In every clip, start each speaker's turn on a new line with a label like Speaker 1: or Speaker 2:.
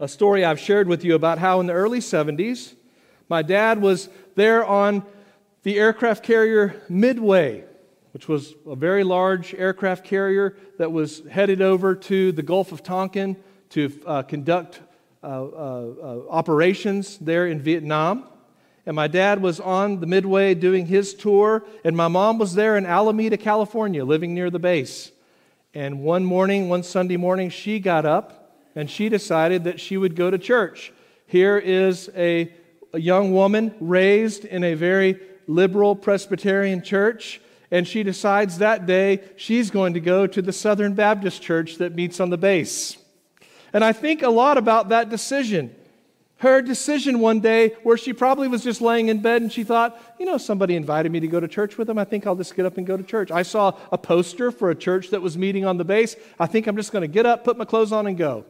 Speaker 1: a story I've shared with you about how in the early 70s, my dad was there on the aircraft carrier Midway, which was a very large aircraft carrier that was headed over to the Gulf of Tonkin to uh, conduct uh, uh, uh operations there in Vietnam. And my dad was on the Midway doing his tour, and my mom was there in Alameda, California, living near the base. And one morning, one Sunday morning, she got up and she decided that she would go to church. Here is a, a young woman raised in a very liberal Presbyterian church, and she decides that day she's going to go to the Southern Baptist church that meets on the base. And I think a lot about that decision her decision one day where she probably was just laying in bed and she thought, you know, somebody invited me to go to church with them. I think I'll just get up and go to church. I saw a poster for a church that was meeting on the base. I think I'm just going to get up, put my clothes on, and go.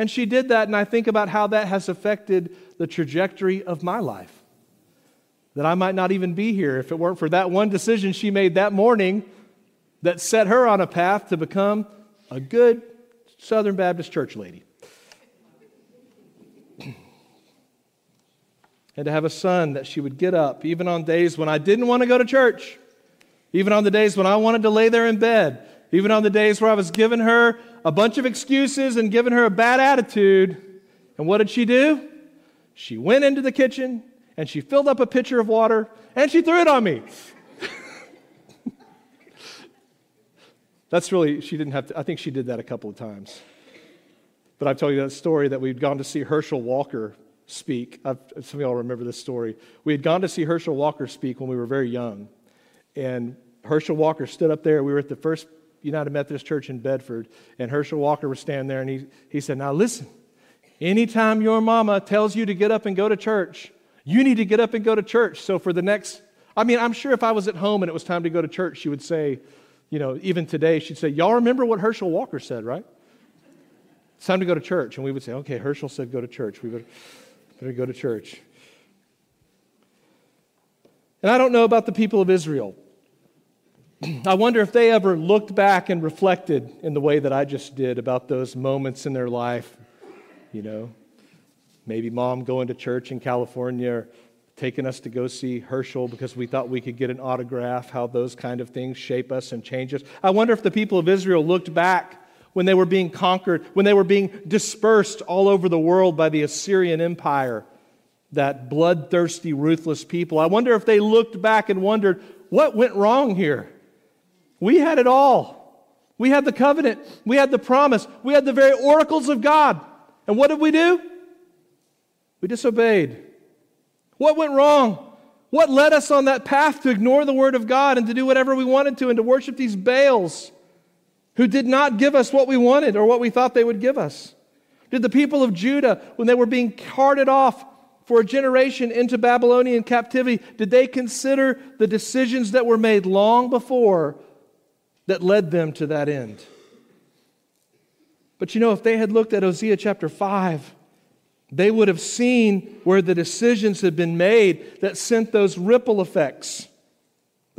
Speaker 1: And she did that, and I think about how that has affected the trajectory of my life. That I might not even be here if it weren't for that one decision she made that morning that set her on a path to become a good Southern Baptist church lady. and to have a son that she would get up, even on days when I didn't want to go to church, even on the days when I wanted to lay there in bed, even on the days where I was giving her a bunch of excuses and giving her a bad attitude. And what did she do? She went into the kitchen and she filled up a pitcher of water and she threw it on me. That's really, she didn't have to, I think she did that a couple of times. But I've told you that story that we'd gone to see Herschel Walker speak. I've, some of y'all remember this story. We had gone to see Herschel Walker speak when we were very young. And Herschel Walker stood up there. We were at the first United Methodist Church in Bedford. And Herschel Walker was standing there and he, he said, Now listen, anytime your mama tells you to get up and go to church, you need to get up and go to church. So for the next, I mean, I'm sure if I was at home and it was time to go to church, she would say, you know, even today, she'd say, Y'all remember what Herschel Walker said, right? It's time to go to church. And we would say, Okay, Herschel said go to church. We would Better go to church. And I don't know about the people of Israel. I wonder if they ever looked back and reflected in the way that I just did about those moments in their life. You know, maybe mom going to church in California or taking us to go see Herschel because we thought we could get an autograph, how those kind of things shape us and change us. I wonder if the people of Israel looked back when they were being conquered, when they were being dispersed all over the world by the Assyrian Empire, that bloodthirsty, ruthless people. I wonder if they looked back and wondered, what went wrong here? We had it all. We had the covenant, we had the promise, we had the very oracles of God. And what did we do? We disobeyed. What went wrong? What led us on that path to ignore the word of God and to do whatever we wanted to and to worship these Baals? who did not give us what we wanted or what we thought they would give us? Did the people of Judah, when they were being carted off for a generation into Babylonian captivity, did they consider the decisions that were made long before that led them to that end? But you know, if they had looked at Hosea chapter 5, they would have seen where the decisions had been made that sent those ripple effects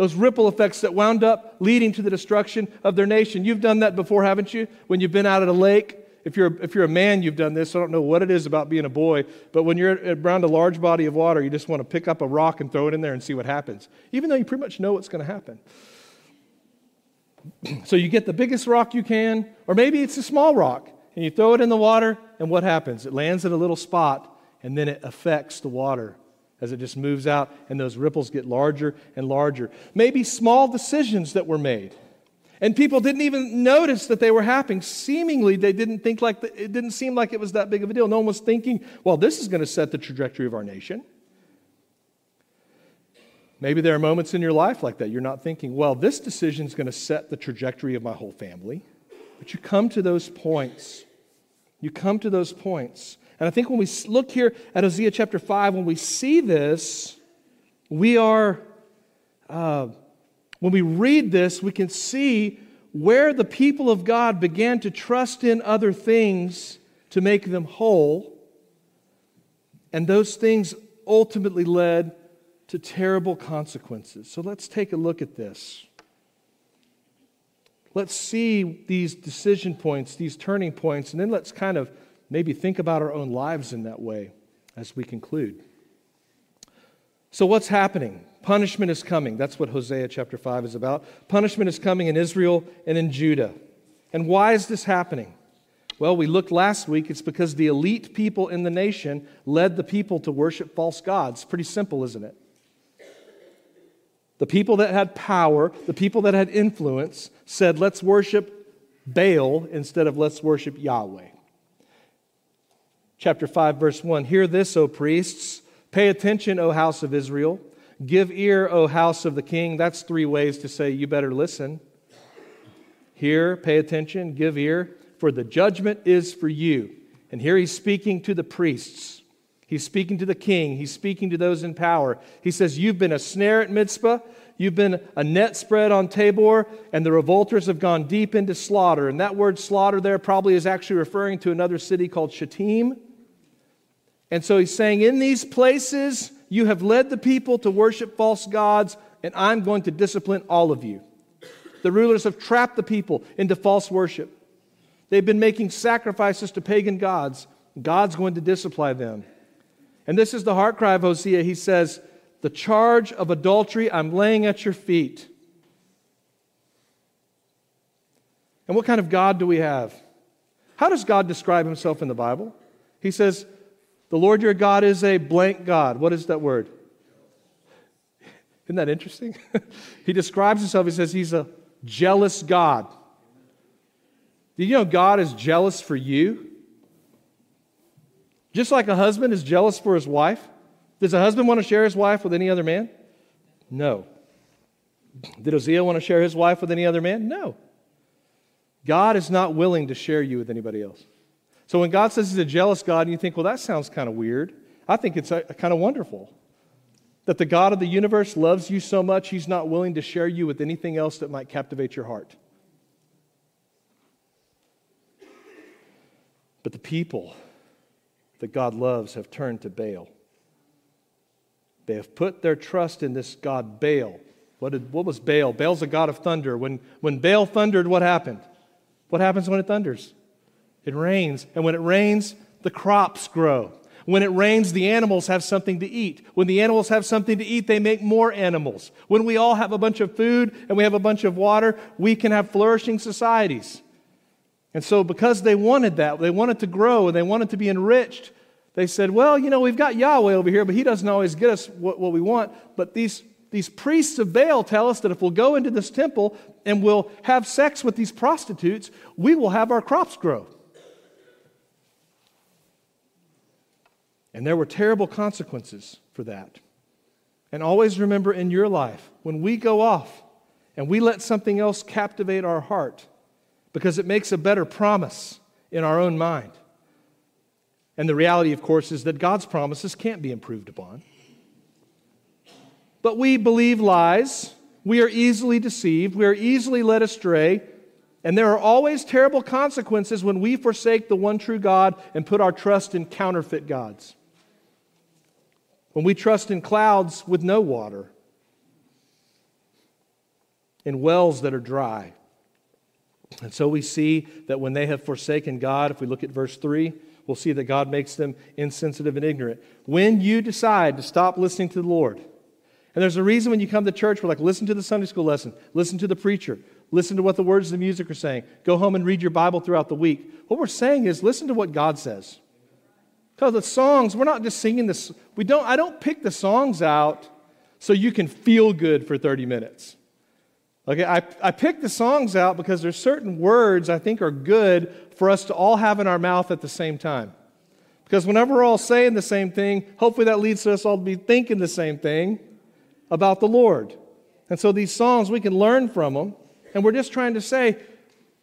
Speaker 1: those ripple effects that wound up leading to the destruction of their nation. You've done that before, haven't you? When you've been out at a lake. If you're, if you're a man, you've done this. I don't know what it is about being a boy, but when you're around a large body of water, you just want to pick up a rock and throw it in there and see what happens, even though you pretty much know what's going to happen. So you get the biggest rock you can, or maybe it's a small rock, and you throw it in the water, and what happens? It lands at a little spot, and then it affects the water as it just moves out and those ripples get larger and larger. Maybe small decisions that were made. And people didn't even notice that they were happening. Seemingly, they didn't think like the, it didn't seem like it was that big of a deal. No one was thinking, well, this is going to set the trajectory of our nation. Maybe there are moments in your life like that. You're not thinking, well, this decision is going to set the trajectory of my whole family. But you come to those points. You come to those points. And I think when we look here at Hosea chapter 5, when we see this, we are, uh, when we read this, we can see where the people of God began to trust in other things to make them whole. And those things ultimately led to terrible consequences. So let's take a look at this. Let's see these decision points, these turning points, and then let's kind of maybe think about our own lives in that way as we conclude. So, what's happening? Punishment is coming. That's what Hosea chapter 5 is about. Punishment is coming in Israel and in Judah. And why is this happening? Well, we looked last week. It's because the elite people in the nation led the people to worship false gods. Pretty simple, isn't it? The people that had power, the people that had influence, said, let's worship Baal instead of let's worship Yahweh. Chapter 5, verse 1 Hear this, O priests. Pay attention, O house of Israel. Give ear, O house of the king. That's three ways to say you better listen. Hear, pay attention, give ear, for the judgment is for you. And here he's speaking to the priests. He's speaking to the king. He's speaking to those in power. He says, You've been a snare at Mizpah. You've been a net spread on Tabor, and the revolters have gone deep into slaughter. And that word slaughter there probably is actually referring to another city called Shittim. And so he's saying, In these places, you have led the people to worship false gods, and I'm going to discipline all of you. The rulers have trapped the people into false worship. They've been making sacrifices to pagan gods. God's going to discipline them. And this is the heart cry of Hosea. He says, The charge of adultery I'm laying at your feet. And what kind of God do we have? How does God describe himself in the Bible? He says, the Lord your God is a blank God. What is that word? Isn't that interesting? he describes himself, he says he's a jealous God. Do you know God is jealous for you? Just like a husband is jealous for his wife. Does a husband want to share his wife with any other man? No. Did Hosea want to share his wife with any other man? No. God is not willing to share you with anybody else. So when God says he's a jealous God, and you think, well, that sounds kind of weird, I think it's a, a kind of wonderful. That the God of the universe loves you so much, he's not willing to share you with anything else that might captivate your heart. But the people that God loves have turned to Baal. They have put their trust in this God Baal. What, did, what was Baal? Baal's a god of thunder. When, when Baal thundered, what happened? What happens when it thunders? It rains. And when it rains, the crops grow. When it rains, the animals have something to eat. When the animals have something to eat, they make more animals. When we all have a bunch of food and we have a bunch of water, we can have flourishing societies. And so, because they wanted that, they wanted to grow and they wanted to be enriched, they said, Well, you know, we've got Yahweh over here, but he doesn't always get us what, what we want. But these, these priests of Baal tell us that if we'll go into this temple and we'll have sex with these prostitutes, we will have our crops grow. And there were terrible consequences for that. And always remember in your life, when we go off and we let something else captivate our heart because it makes a better promise in our own mind. And the reality, of course, is that God's promises can't be improved upon. But we believe lies. We are easily deceived. We are easily led astray. And there are always terrible consequences when we forsake the one true God and put our trust in counterfeit gods when we trust in clouds with no water, in wells that are dry. And so we see that when they have forsaken God, if we look at verse 3, we'll see that God makes them insensitive and ignorant. When you decide to stop listening to the Lord, and there's a reason when you come to church, we're like, listen to the Sunday school lesson, listen to the preacher, listen to what the words of the music are saying, go home and read your Bible throughout the week. What we're saying is listen to what God says. Because the songs, we're not just singing this. We don't, I don't pick the songs out so you can feel good for 30 minutes. Okay, I, I pick the songs out because there's certain words I think are good for us to all have in our mouth at the same time. Because whenever we're all saying the same thing, hopefully that leads to us all to be thinking the same thing about the Lord. And so these songs, we can learn from them. And we're just trying to say,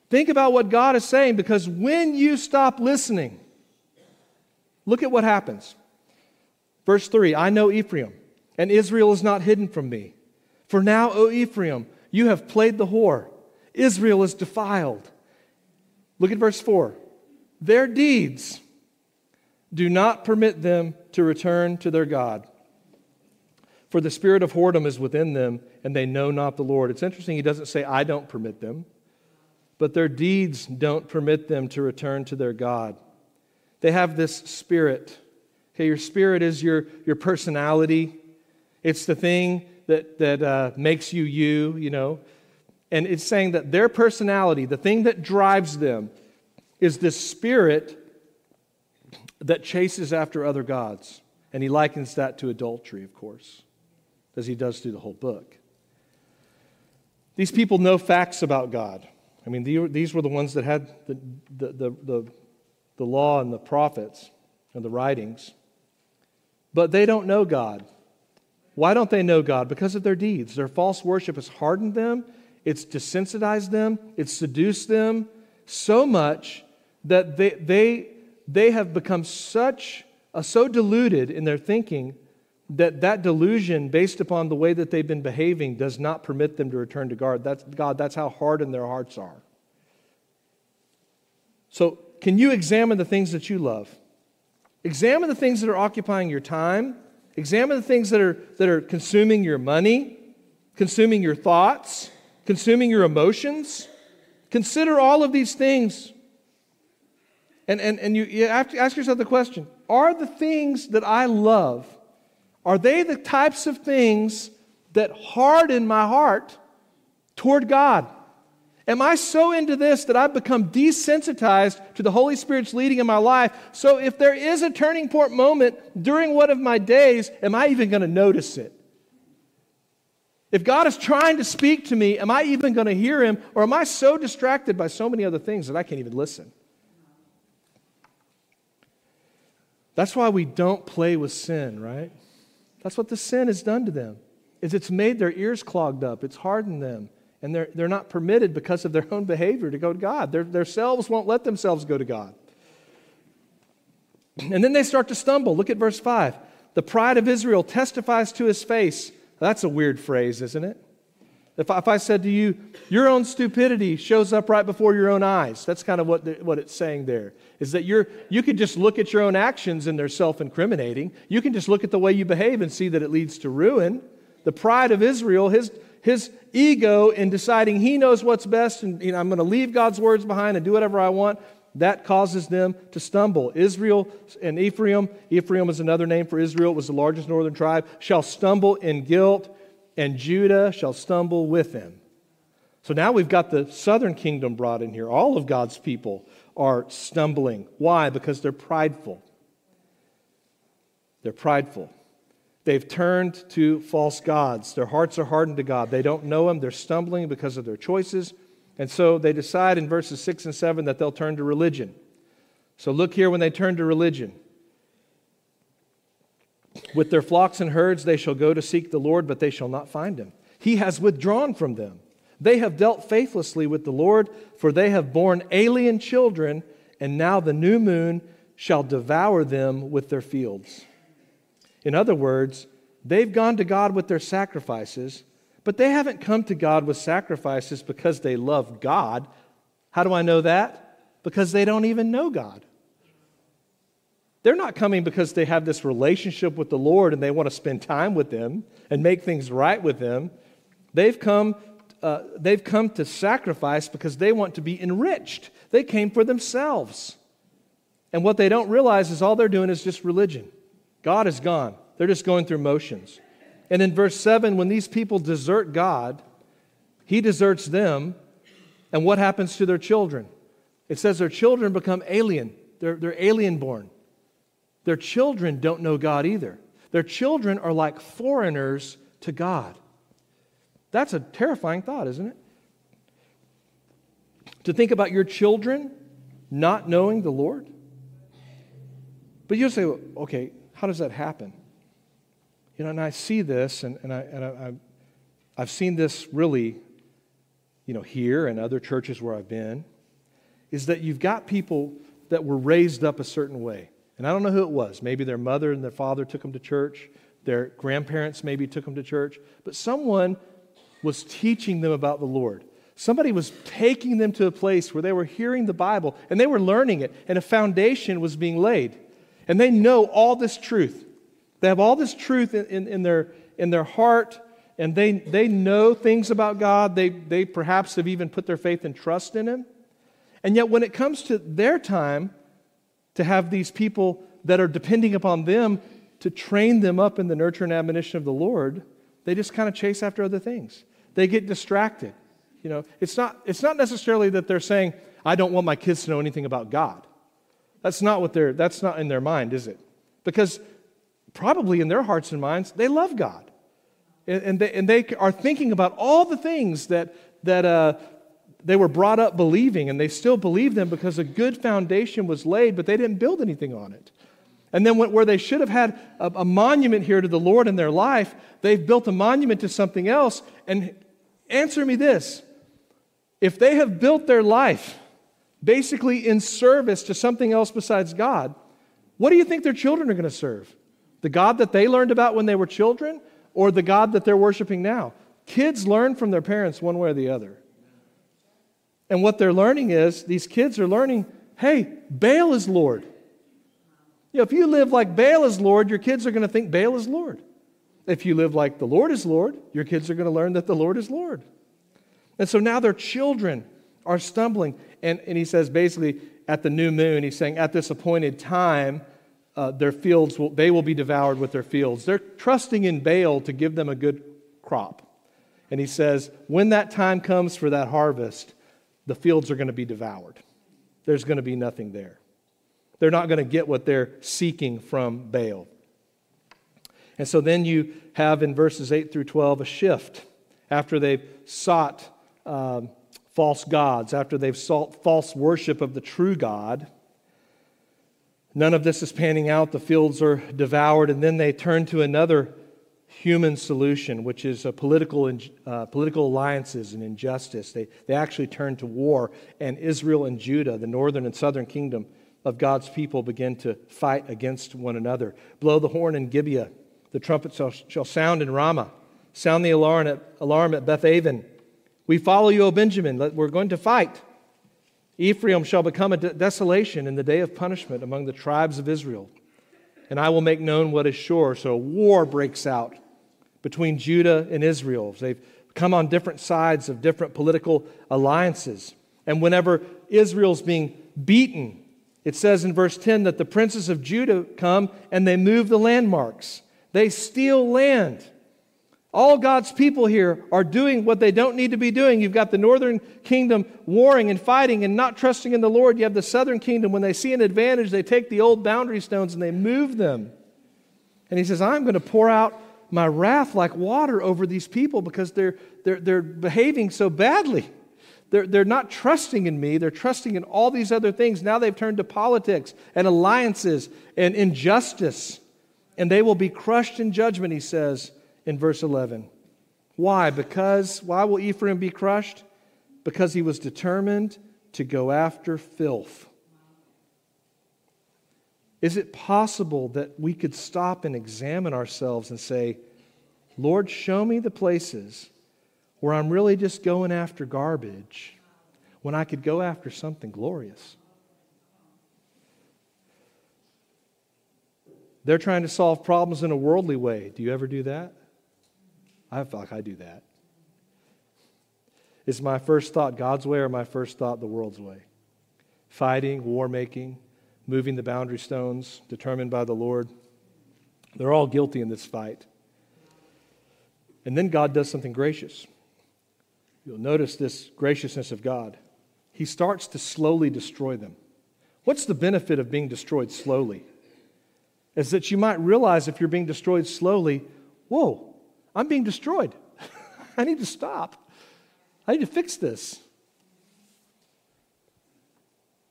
Speaker 1: think about what God is saying because when you stop listening, Look at what happens. Verse 3 I know Ephraim, and Israel is not hidden from me. For now, O Ephraim, you have played the whore. Israel is defiled. Look at verse 4. Their deeds do not permit them to return to their God. For the spirit of whoredom is within them, and they know not the Lord. It's interesting, he doesn't say, I don't permit them, but their deeds don't permit them to return to their God. They have this spirit. Okay, your spirit is your, your personality. It's the thing that, that uh, makes you you, you know. And it's saying that their personality, the thing that drives them, is this spirit that chases after other gods. And he likens that to adultery, of course, as he does through the whole book. These people know facts about God. I mean, these were the ones that had the, the, the, the, the law and the prophets and the writings. But they don't know God. Why don't they know God? Because of their deeds. Their false worship has hardened them, it's desensitized them, it's seduced them so much that they, they, they have become such, uh, so deluded in their thinking that that delusion based upon the way that they've been behaving does not permit them to return to God. That's, God, that's how hardened their hearts are. So, can you examine the things that you love? Examine the things that are occupying your time. Examine the things that are, that are consuming your money, consuming your thoughts, consuming your emotions. Consider all of these things. And, and, and you, you have to ask yourself the question Are the things that I love, are they the types of things that harden my heart toward God? Am I so into this that I've become desensitized to the Holy Spirit's leading in my life? So if there is a turning point moment during one of my days, am I even going to notice it? If God is trying to speak to me, am I even going to hear him? Or am I so distracted by so many other things that I can't even listen? That's why we don't play with sin, right? That's what the sin has done to them. Is it's made their ears clogged up. It's hardened them. And they're, they're not permitted because of their own behavior to go to God. Their, their selves won't let themselves go to God. And then they start to stumble. Look at verse 5. The pride of Israel testifies to his face. That's a weird phrase, isn't it? If I, if I said to you, your own stupidity shows up right before your own eyes, that's kind of what, the, what it's saying there. Is that you're, you could just look at your own actions and they're self incriminating. You can just look at the way you behave and see that it leads to ruin. The pride of Israel, his, his ego in deciding he knows what's best and you know, I'm going to leave God's words behind and do whatever I want, that causes them to stumble. Israel and Ephraim, Ephraim is another name for Israel, it was the largest northern tribe, shall stumble in guilt, and Judah shall stumble with him. So now we've got the southern kingdom brought in here. All of God's people are stumbling. Why? Because they're prideful. They're prideful. They've turned to false gods. Their hearts are hardened to God. They don't know Him. They're stumbling because of their choices. And so they decide in verses 6 and 7 that they'll turn to religion. So look here when they turn to religion. With their flocks and herds they shall go to seek the Lord, but they shall not find him. He has withdrawn from them. They have dealt faithlessly with the Lord, for they have borne alien children, and now the new moon shall devour them with their fields. In other words, they've gone to God with their sacrifices, but they haven't come to God with sacrifices because they love God. How do I know that? Because they don't even know God. They're not coming because they have this relationship with the Lord and they want to spend time with Him and make things right with Him. They've come, uh, they've come to sacrifice because they want to be enriched. They came for themselves. And what they don't realize is all they're doing is just religion. God is gone. They're just going through motions. And in verse 7, when these people desert God, He deserts them. And what happens to their children? It says their children become alien. They're, they're alien born. Their children don't know God either. Their children are like foreigners to God. That's a terrifying thought, isn't it? To think about your children not knowing the Lord. But you'll say, okay, how does that happen? You know, and I see this, and, and, I, and I, I've seen this really, you know, here and other churches where I've been, is that you've got people that were raised up a certain way. And I don't know who it was. Maybe their mother and their father took them to church, their grandparents maybe took them to church, but someone was teaching them about the Lord. Somebody was taking them to a place where they were hearing the Bible and they were learning it, and a foundation was being laid. And they know all this truth. They have all this truth in, in, in, their, in their heart, and they, they know things about God. They, they perhaps have even put their faith and trust in Him. And yet, when it comes to their time to have these people that are depending upon them to train them up in the nurture and admonition of the Lord, they just kind of chase after other things. They get distracted. You know, it's not, it's not necessarily that they're saying, I don't want my kids to know anything about God. That's not what they're, that's not in their mind, is it? Because probably in their hearts and minds, they love God. And, and, they, and they are thinking about all the things that, that uh, they were brought up believing, and they still believe them because a good foundation was laid, but they didn't build anything on it. And then, where they should have had a, a, monument here to the Lord in their life, they've built a monument to something else. And answer me this if they have built their life basically in service to something else besides God, what do you think their children are going to serve? The God that they learned about when they were children or the God that they're worshiping now? Kids learn from their parents one way or the other. And what they're learning is these kids are learning hey, Baal is Lord. You know, if you live like Baal is Lord, your kids are going to think Baal is Lord. If you live like the Lord is Lord, your kids are going to learn that the Lord is Lord. And so now their children are stumbling. And, and he says basically, at the new moon, he's saying, at this appointed time, uh, their fields will, they will be devoured with their fields. They're trusting in Baal to give them a good crop. And he says, when that time comes for that harvest, the fields are going to be devoured. There's going to be nothing there. They're not going to get what they're seeking from Baal. And so then you have in verses 8 through 12 a shift. After they've sought um, false gods, after they've sought false worship of the true God, none of this is panning out. The fields are devoured, and then they turn to another human solution, which is political, uh, political alliances and injustice. They, they actually turn to war, and Israel and Judah, the northern and southern kingdom of God's people, begin to fight against one another. Blow the horn in Gibeah, the trumpet shall, shall sound in Ramah, sound the alarm at, alarm at Beth Aven. We follow you, O Benjamin. We're going to fight. Ephraim shall become a desolation in the day of punishment among the tribes of Israel. And I will make known what is sure. So war breaks out between Judah and Israel. They've come on different sides of different political alliances. And whenever Israel's being beaten, it says in verse 10 that the princes of Judah come and they move the landmarks. They steal land. All God's people here are doing what they don't need to be doing. You've got the northern kingdom warring and fighting and not trusting in the Lord. You have the southern kingdom. When they see an advantage, they take the old boundary stones and they move them. And he says, I'm going to pour out my wrath like water over these people because they're, they're, they're behaving so badly. They're, they're not trusting in me, they're trusting in all these other things. Now they've turned to politics and alliances and injustice. And they will be crushed in judgment, he says in verse 11. Why? Because, why will Ephraim be crushed? Because he was determined to go after filth. Is it possible that we could stop and examine ourselves and say, Lord, show me the places where I'm really just going after garbage when I could go after something glorious? They're trying to solve problems in a worldly way. Do you ever do that? I feel like I do that. Is my first thought God's way or my first thought the world's way? Fighting, war making, moving the boundary stones determined by the Lord. They're all guilty in this fight. And then God does something gracious. You'll notice this graciousness of God. He starts to slowly destroy them. What's the benefit of being destroyed slowly? Is that you might realize if you're being destroyed slowly, whoa, I'm being destroyed. I need to stop. I need to fix this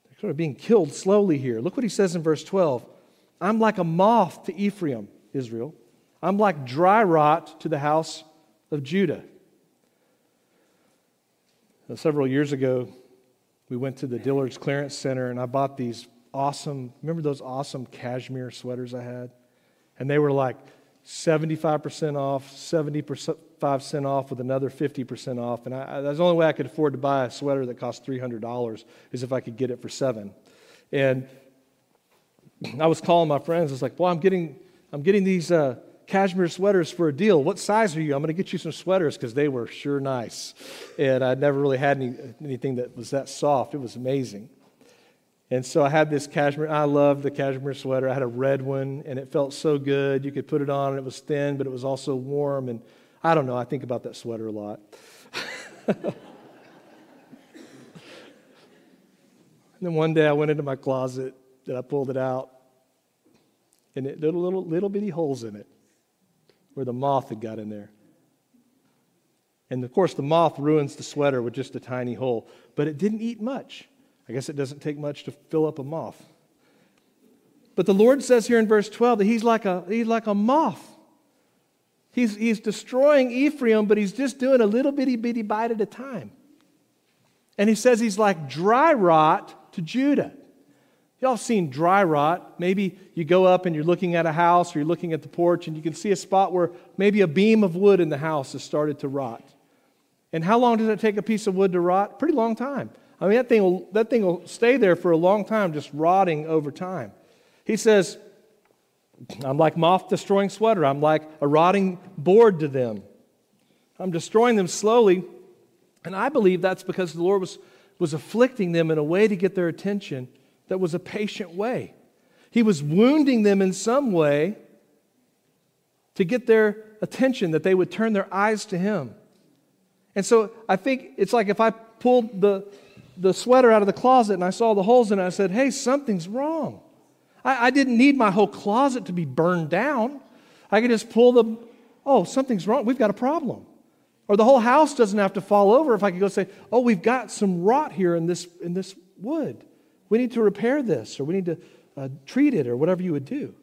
Speaker 1: They're sort of being killed slowly here. Look what he says in verse 12 I'm like a moth to Ephraim, Israel. I'm like dry rot to the house of Judah. Now, several years ago, we went to the Dillard's Clearance Center and I bought these awesome, remember those awesome cashmere sweaters I had? And they were like 75% off, 75 cent off with another 50% off. And I, that's the only way I could afford to buy a sweater that cost $300 is if I could get it for seven. And I was calling my friends. I was like, well, I'm getting, I'm getting these uh, cashmere sweaters for a deal. What size are you? I'm going to get you some sweaters because they were sure nice. And I'd never really had any, anything that was that soft. It was amazing. And so I had this cashmere. I loved the cashmere sweater. I had a red one, and it felt so good. You could put it on, and it was thin, but it was also warm. And I don't know. I think about that sweater a lot. and then one day I went into my closet and I pulled it out, and it little little little bitty holes in it where the moth had got in there. And of course, the moth ruins the sweater with just a tiny hole, but it didn't eat much. I guess it doesn't take much to fill up a moth. But the Lord says here in verse 12 that he's like a, he's like a moth. He's, he's destroying Ephraim, but he's just doing a little bitty bitty bite at a time. And he says he's like dry rot to Judah. Y'all seen dry rot. Maybe you go up and you're looking at a house or you're looking at the porch and you can see a spot where maybe a beam of wood in the house has started to rot. And how long does it take a piece of wood to rot? Pretty long time. I mean, that thing will, that thing will stay there for a long time, just rotting over time. He says, I'm like moth destroying sweater. I'm like a rotting board to them. I'm destroying them slowly. And I believe that's because the Lord was, was afflicting them in a way to get their attention that was a patient way. He was wounding them in some way to get their attention, that they would turn their eyes to Him. And so I think it's like if I pulled the, the sweater out of the closet and I saw the holes in it, I said, hey, something's wrong. I, I didn't need my whole closet to be burned down. I could just pull the, oh, something's wrong. We've got a problem. Or the whole house doesn't have to fall over if I could go say, oh, we've got some rot here in this, in this wood. We need to repair this, or we need to uh, treat it, or whatever you would do.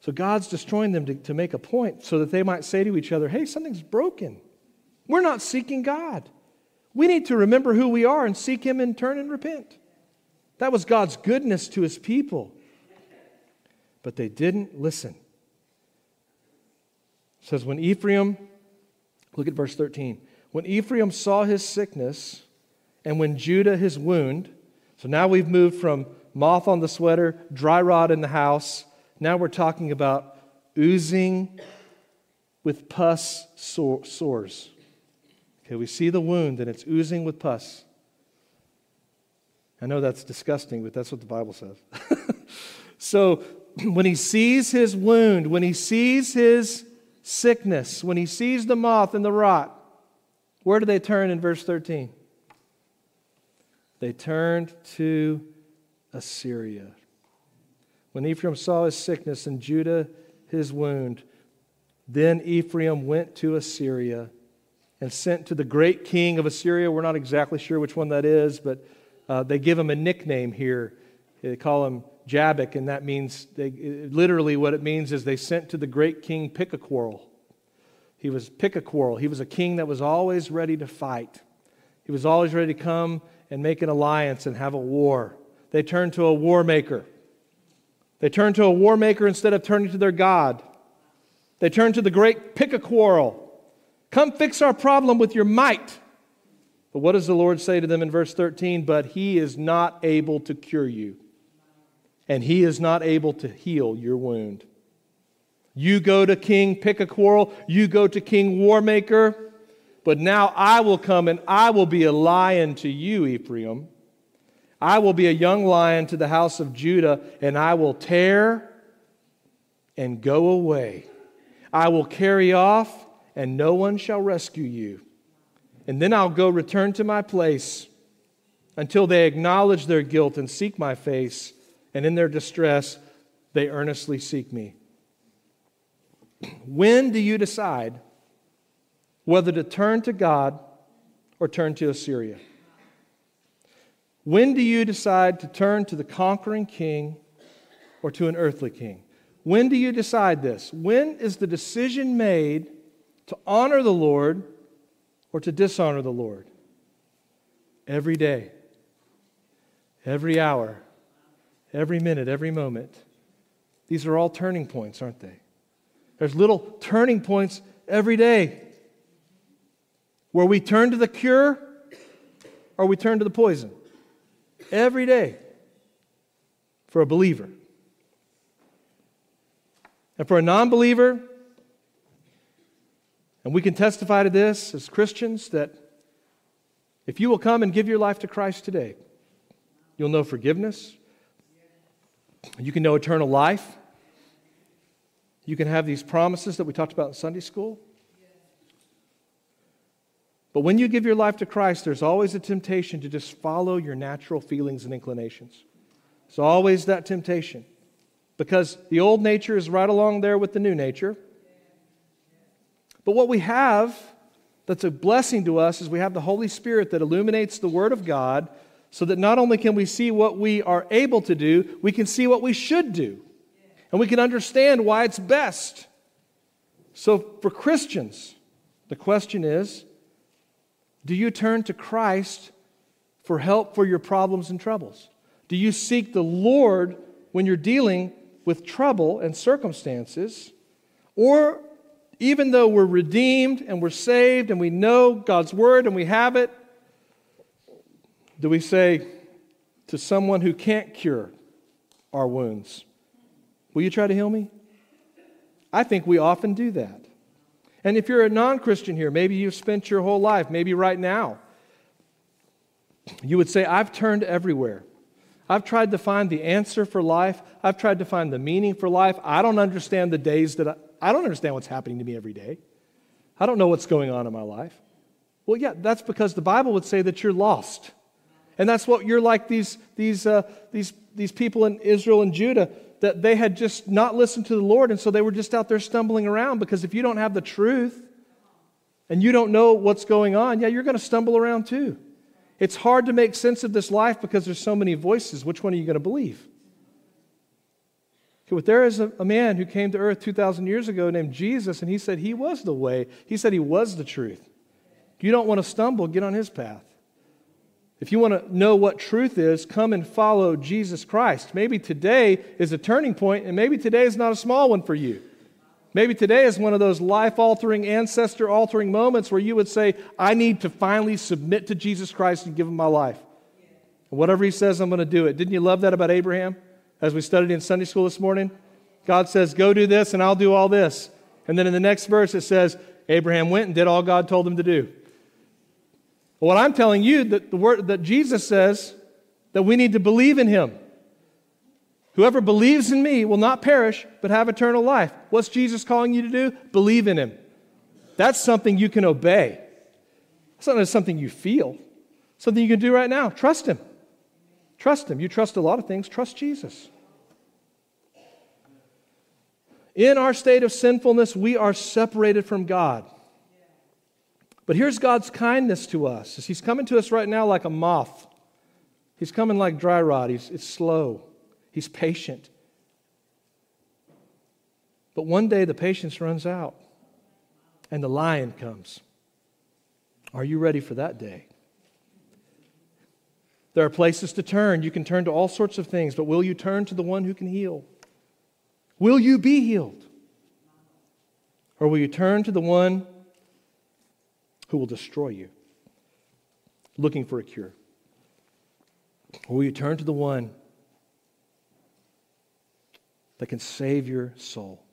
Speaker 1: So God's destroying them to, to make a point so that they might say to each other, hey, something's broken. We're not seeking God. We need to remember who we are and seek Him and turn and repent. That was God's goodness to His people. But they didn't listen. It says, when Ephraim, look at verse 13, when Ephraim saw his sickness and when Judah his wound, so now we've moved from moth on the sweater, dry rot in the house. Now we're talking about oozing with pus sores. Okay, we see the wound and it's oozing with pus. I know that's disgusting, but that's what the Bible says. so when he sees his wound, when he sees his sickness, when he sees the moth and the rot, where do they turn in verse 13? They turned to Assyria. When Ephraim saw his sickness and Judah his wound, then Ephraim went to Assyria and sent to the great king of Assyria. We're not exactly sure which one that is, but uh, they give him a nickname here. They call him Jabbok, and that means, they, literally, what it means is they sent to the great king quarrel. He was quarrel. He was a king that was always ready to fight. He was always ready to come and make an alliance and have a war. They turned to a war maker. They turned to a war maker instead of turning to their God. They turned to the great quarrel. Come fix our problem with your might. But what does the Lord say to them in verse 13? But he is not able to cure you, and he is not able to heal your wound. You go to King, pick a quarrel. You go to King Warmaker. But now I will come and I will be a lion to you, Ephraim. I will be a young lion to the house of Judah, and I will tear and go away. I will carry off and no one shall rescue you. And then I'll go return to my place until they acknowledge their guilt and seek my face, and in their distress, they earnestly seek me. When do you decide whether to turn to God or turn to Assyria? When do you decide to turn to the conquering king or to an earthly king? When do you decide this? When is the decision made to honor the Lord or to dishonor the Lord. Every day, every hour, every minute, every moment. These are all turning points, aren't they? There's little turning points every day where we turn to the cure or we turn to the poison. Every day for a believer. And for a non believer, and we can testify to this as Christians that If you will come and give your life to Christ today, you'll know forgiveness. You can know eternal life. You can have these promises that we talked about in Sunday school. But when you give your life to Christ, there's always a temptation to just follow your natural feelings and inclinations. There's always that temptation because the old nature is right along there with the new nature. But what we have that's a blessing to us is we have the Holy Spirit that illuminates the Word of God so that not only can we see what we are able to do, we can see what we should do. And we can understand why it's best. So for Christians, the question is do you turn to Christ for help for your problems and troubles? Do you seek the Lord when you're dealing with trouble and circumstances? Or even though we're redeemed and we're saved and we know God's word and we have it, do we say to someone who can't cure our wounds, Will you try to heal me? I think we often do that. And if you're a non Christian here, maybe you've spent your whole life, maybe right now, you would say, I've turned everywhere. I've tried to find the answer for life. I've tried to find the meaning for life. I don't understand the days that I, I don't understand what's happening to me every day. I don't know what's going on in my life. Well, yeah, that's because the Bible would say that you're lost. And that's what you're like these, these, uh, these, these people in Israel and Judah that they had just not listened to the Lord, and so they were just out there stumbling around. Because if you don't have the truth and you don't know what's going on, yeah, you're going to stumble around too. It's hard to make sense of this life because there's so many voices. Which one are you going to believe? Okay, but there is a, a man who came to earth 2,000 years ago named Jesus, and he said he was the way. He said he was the truth. If you don't want to stumble, get on his path. If you want to know what truth is, come and follow Jesus Christ. Maybe today is a turning point, and maybe today is not a small one for you. Maybe today is one of those life altering, ancestor altering moments where you would say, I need to finally submit to Jesus Christ and give him my life. And whatever he says, I'm going to do it. Didn't you love that about Abraham as we studied in Sunday school this morning? God says, Go do this, and I'll do all this. And then in the next verse, it says, Abraham went and did all God told him to do. What I'm telling you that the word that Jesus says that we need to believe in him. Whoever believes in me will not perish, but have eternal life. What's Jesus calling you to do? Believe in him. That's something you can obey. It's not something you feel. Something you can do right now. Trust him. Trust him. You trust a lot of things. Trust Jesus. In our state of sinfulness, we are separated from God. But here's God's kindness to us. He's coming to us right now like a moth. He's coming like dry rot. He's it's slow. He's patient. But one day the patience runs out and the lion comes. Are you ready for that day? There are places to turn. You can turn to all sorts of things, but will you turn to the one who can heal? Will you be healed? Or will you turn to the one who will destroy you, looking for a cure? Or will you turn to the one that can save your soul?